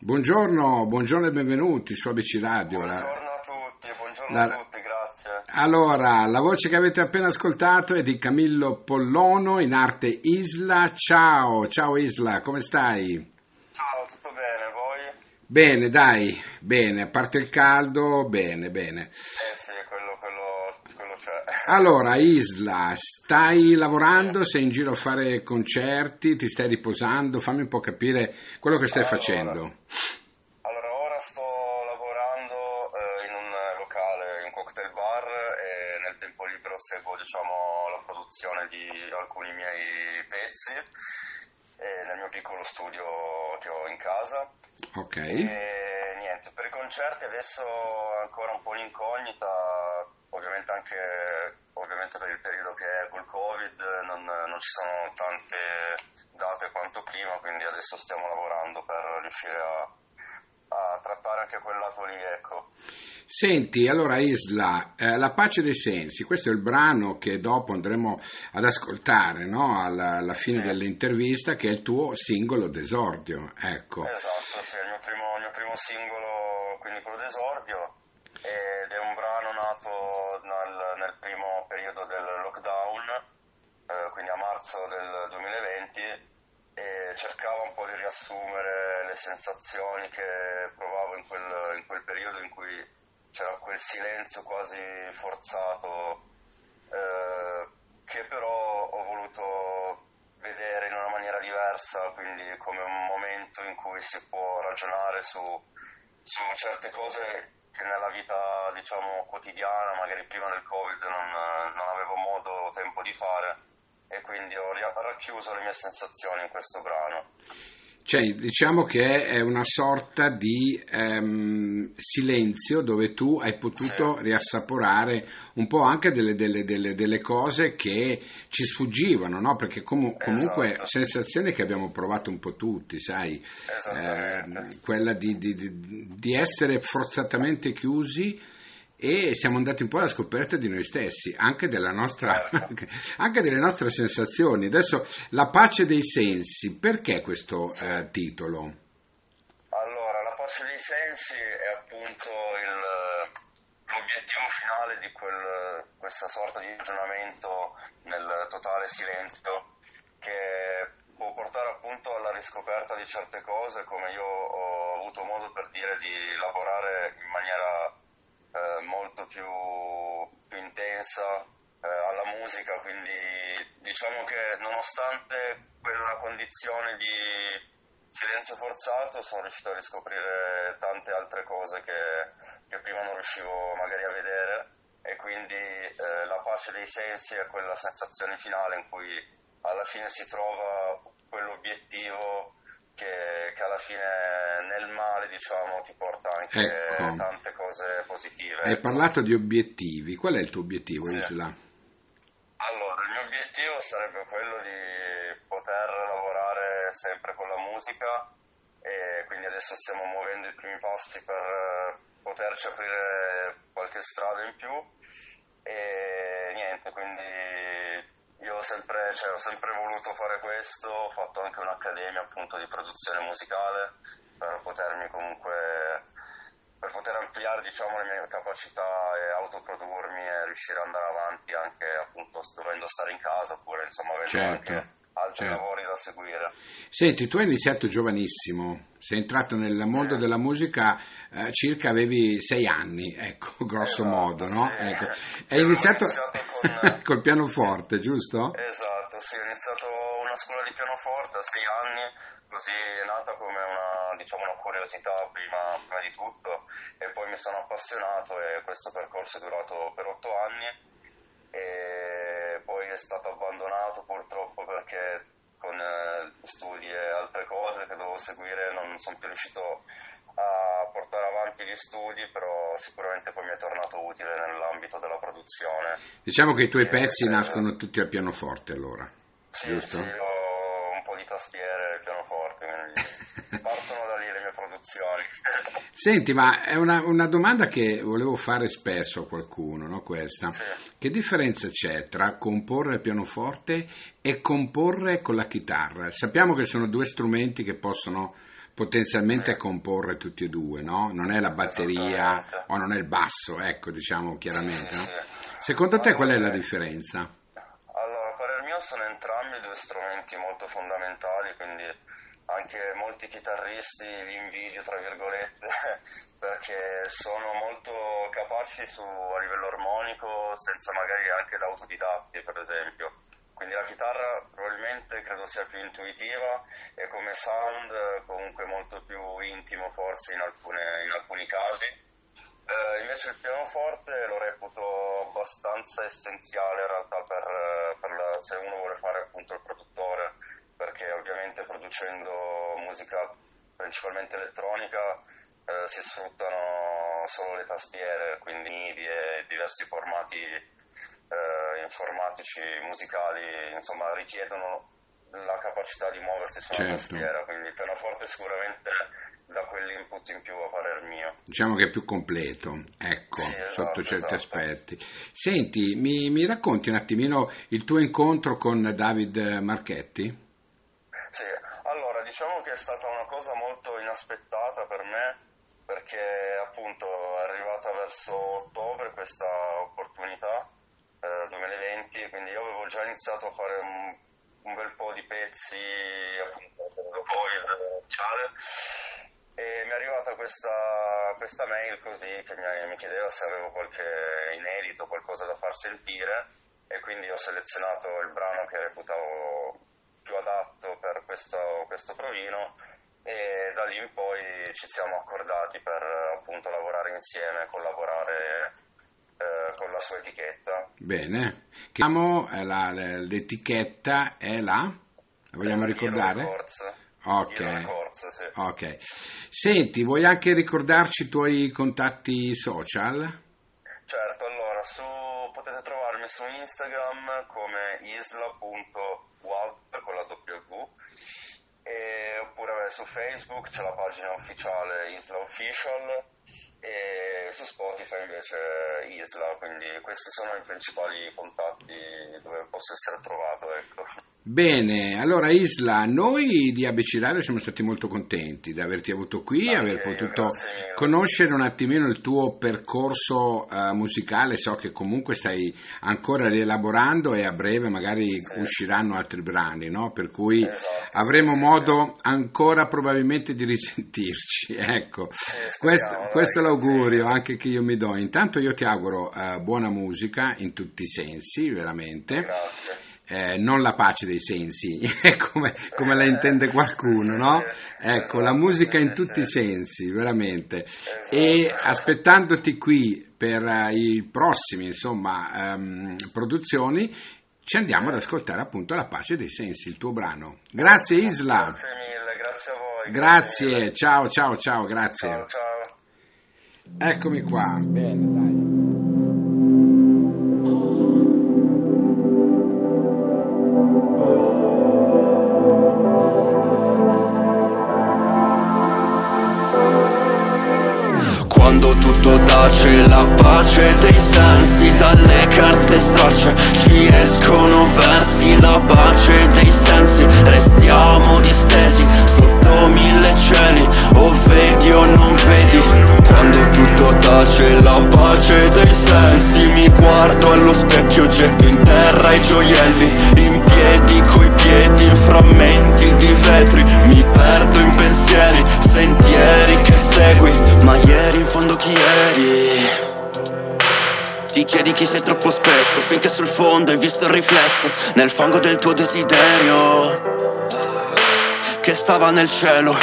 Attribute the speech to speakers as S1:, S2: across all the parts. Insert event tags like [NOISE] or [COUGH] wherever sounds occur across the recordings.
S1: Buongiorno, buongiorno e benvenuti su ABC Radio.
S2: Buongiorno a tutti, buongiorno la... a tutti, grazie.
S1: Allora, la voce che avete appena ascoltato è di Camillo Pollono, in arte Isla. Ciao, ciao Isla, come stai?
S2: Ciao, tutto bene, voi?
S1: Bene, dai, bene, a parte il caldo, bene, bene.
S2: Eh quello, c'è.
S1: Allora, Isla, stai lavorando, sei in giro a fare concerti, ti stai riposando? Fammi un po' capire quello che stai
S2: allora,
S1: facendo.
S2: Allora, ora sto lavorando eh, in un locale, in un cocktail bar e nel tempo libero seguo, diciamo, la produzione di alcuni miei pezzi eh, nel mio piccolo studio che ho in casa.
S1: Ok.
S2: E niente, per i concerti adesso ancora un po' l'incognita, ovviamente anche ovviamente per il periodo che è col Covid non, non ci sono tante date quanto prima, quindi adesso stiamo lavorando per riuscire a, a trattare anche quel lato lì, ecco.
S1: Senti, allora Isla, eh, La pace dei sensi, questo è il brano che dopo andremo ad ascoltare no? alla, alla, fine
S2: Sì.
S1: dell'intervista, che è il tuo singolo d'esordio. Ecco.
S2: Esatto, sì, il mio primo, il mio primo singolo, quindi quello d'esordio, ed è un brano nato nel, nel primo periodo del lockdown, eh, quindi a marzo del 2020, e cercava un po' di riassumere le sensazioni che provavo in quel, in quel periodo in cui c'era quel silenzio quasi forzato, eh, che però ho voluto vedere in una maniera diversa, quindi come un momento in cui si può ragionare su, su certe cose che nella vita diciamo quotidiana, magari prima del Covid, non, non avevo modo o tempo di fare e quindi ho racchiuso le mie sensazioni in questo brano.
S1: Cioè, diciamo che è una sorta di ehm, silenzio dove tu hai potuto
S2: Sì.
S1: riassaporare un po' anche delle, delle- delle- delle cose che ci sfuggivano, no? Perché comu- comunque
S2: Esatto.
S1: sensazioni che abbiamo provato un po' tutti, sai? Eh, quella di, di- di- di essere forzatamente chiusi e siamo andati un po' alla scoperta di noi stessi, anche, nostra, [LAUGHS] anche delle nostre sensazioni. Adesso la pace dei sensi, perché questo eh, titolo?
S2: Allora, la pace dei sensi è appunto il- l'obiettivo finale di quel- questa sorta di ragionamento nel totale silenzio che può portare appunto alla riscoperta di certe cose, come io ho avuto modo per dire di lavorare in maniera molto più, più intensa eh, alla musica, quindi diciamo che nonostante quella condizione di silenzio forzato sono riuscito a riscoprire tante altre cose che, che prima non riuscivo magari a vedere. E quindi eh, la pace dei sensi è quella sensazione finale in cui alla fine si trova quell'obiettivo che, che alla fine nel male diciamo ti porta anche
S1: Ecco.
S2: tante cose positive.
S1: Hai parlato di obiettivi, qual è il tuo obiettivo,
S2: Sì.
S1: Isla?
S2: Allora, il mio obiettivo sarebbe quello di poter lavorare sempre con la musica e quindi adesso stiamo muovendo i primi passi per poterci aprire qualche strada in più e niente, quindi ho sempre, cioè, ho sempre voluto fare questo, ho fatto anche un'accademia appunto di produzione musicale per potermi comunque per poter ampliare diciamo, le mie capacità e autoprodurmi e riuscire ad andare avanti anche appunto dovendo stare in casa oppure insomma avendo
S1: Certo,
S2: altri
S1: certo.
S2: lavori da seguire.
S1: Senti, tu hai iniziato giovanissimo, sei entrato nel mondo
S2: Sì.
S1: della musica eh, circa avevi sei anni, ecco, grosso
S2: Esatto,
S1: modo, no?
S2: sì.
S1: Ecco.
S2: Sì,
S1: Hai iniziato,
S2: iniziato [LAUGHS]
S1: col pianoforte, giusto?
S2: Esatto, sì, ho iniziato una scuola di pianoforte a sei anni, così è nata come una, diciamo, una curiosità prima, prima di tutto e poi mi sono appassionato e questo percorso è durato per otto anni e poi è stato abbandonato purtroppo perché con eh, studi e altre cose che dovevo seguire non sono più riuscito a portare avanti gli studi, però sicuramente poi mi è tornato utile nell'ambito della produzione.
S1: Diciamo che i tuoi
S2: Eh,
S1: pezzi
S2: eh,
S1: nascono tutti al pianoforte allora,
S2: Sì,
S1: giusto?
S2: sì, ho un po' di tastiere e pianoforte, quindi [LAUGHS] partono da lì le mie produzioni. [LAUGHS]
S1: Senti, ma è una, una domanda che volevo fare spesso a qualcuno, no? Questa.
S2: Sì.
S1: Che differenza c'è tra comporre al pianoforte e comporre con la chitarra? Sappiamo che sono due strumenti che possono potenzialmente sì. comporre tutti e due, no? Non è la batteria o non è il basso, ecco, diciamo chiaramente,
S2: sì,
S1: no? Secondo te qual è la differenza?
S2: Allora, per mio sono entrambi due strumenti molto fondamentali, quindi anche molti chitarristi li invidio, tra virgolette, [LAUGHS] perché sono molto capaci su, a livello armonico, senza magari anche l'autodidatti, per esempio. Quindi la chitarra probabilmente credo sia più intuitiva e come sound comunque molto più intimo forse in, alcune, in alcuni casi. Eh, invece il pianoforte lo reputo abbastanza essenziale in realtà per, per la, se uno vuole fare appunto il produttore perché ovviamente producendo musica principalmente elettronica eh, si sfruttano solo le tastiere, quindi MIDI e diversi formati eh, informatici, musicali, insomma richiedono la capacità di muoversi su una certo. tastiera, quindi il pianoforte sicuramente dà quell'input in più a parer mio.
S1: Diciamo che è più completo, ecco, sì, esatto, sotto certi esatto. aspetti. Senti, mi, mi, racconti un attimino il tuo incontro con David Marchetti?
S2: Sì, allora diciamo che è stata una cosa molto inaspettata per me perché appunto è arrivata verso ottobre questa opportunità eh, 2020 quindi io avevo già iniziato a fare un, un bel po' di pezzi appunto dopo il iniziale e mi è arrivata questa, questa mail così che mi, mi chiedeva se avevo qualche inedito, qualcosa da far sentire e quindi ho selezionato il brano che reputavo più adatto per questo, questo provino e da lì in poi ci siamo accordati per appunto lavorare insieme, collaborare eh, con la sua etichetta.
S1: Bene, chiamo la, l'etichetta è la? La vogliamo ricordare?
S2: Ok. Records, sì.
S1: ok. Senti, vuoi anche ricordarci i tuoi contatti social?
S2: Certo, allora su, potete trovarmi su Instagram come isla.com Walt con la W e, oppure su Facebook c'è la pagina ufficiale Isla Official e su Spotify invece Isla, quindi questi sono i principali contatti dove posso essere trovato. Ecco.
S1: Bene, allora Isla, noi di ABC Radio siamo stati molto contenti di averti avuto qui,
S2: ah,
S1: aver potuto conoscere un attimino il tuo percorso uh, musicale, so che comunque stai ancora rielaborando e a breve magari sì. usciranno altri brani, no? per cui esatto, avremo sì, modo sì. ancora probabilmente di risentirci. [LAUGHS] Ecco, questo, questo, è l'augurio anche che io mi do. Intanto io ti auguro uh, buona musica in tutti i sensi, veramente.
S2: Grazie
S1: eh, non la pace dei sensi, [LAUGHS] come, come, la intende qualcuno, no? Ecco, la musica in tutti i sensi, veramente. E aspettandoti qui per uh, i prossimi, insomma, um, produzioni, ci andiamo ad ascoltare appunto La pace dei sensi, il tuo brano. Grazie Isla.
S2: Grazie mille, grazie a voi.
S1: Grazie, grazie ciao, ciao, ciao, grazie.
S2: Ciao, ciao.
S1: Eccomi qua, bene, dai.
S3: tutto tace La pace dei sensi dalle carte stracce Ci escono versi la pace dei sensi. Restiamo distesi sei troppo spesso Finché sul fondo hai visto il riflesso Nel fango del tuo desiderio Che stava nel cielo.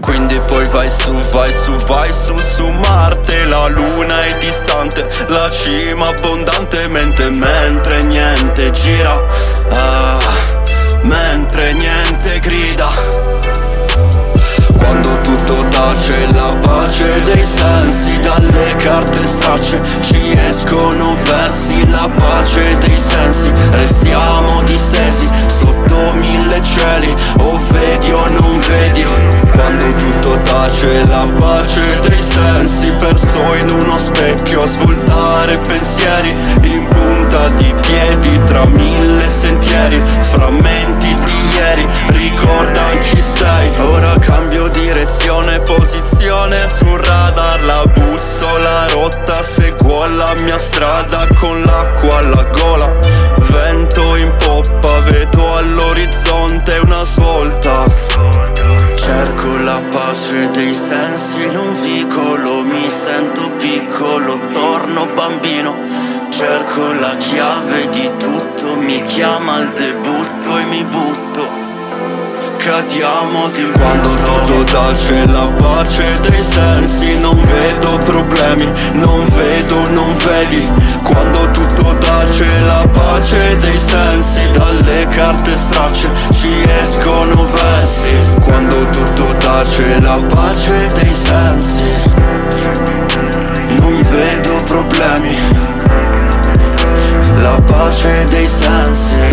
S3: Quindi poi vai su, vai su, vai su, su Marte La luna è distante, la cima abbondantemente Mentre niente gira, ah, mentre niente grida. Quando tutto tace la pace dei sensi Dalle carte voce Ci escono versi, la pace dei sensi. Restiamo distesi sotto mille cieli. O vedi o non vedi Quando tutto tace, la pace dei sensi. Perso in uno specchio a svoltare pensieri. In punta di piedi tra mille sentieri. Frammenti di ieri, ricorda
S2: chi sei. Ora cambio direzione, posizione sul botta Seguo la mia strada con l'acqua alla gola. Vento in poppa, vedo all'orizzonte una svolta. Cerco la pace dei sensi in un vicolo Mi sento piccolo, torno bambino. Cerco la chiave di tutto Mi chiama al debutto e mi butto. Di quando tutto tace la pace dei sensi. Non vedo problemi, non vedo, non vedi. Quando tutto tace la pace dei sensi. Dalle carte stracce ci escono versi. Quando tutto tace la pace dei sensi. Non vedo problemi. La pace dei sensi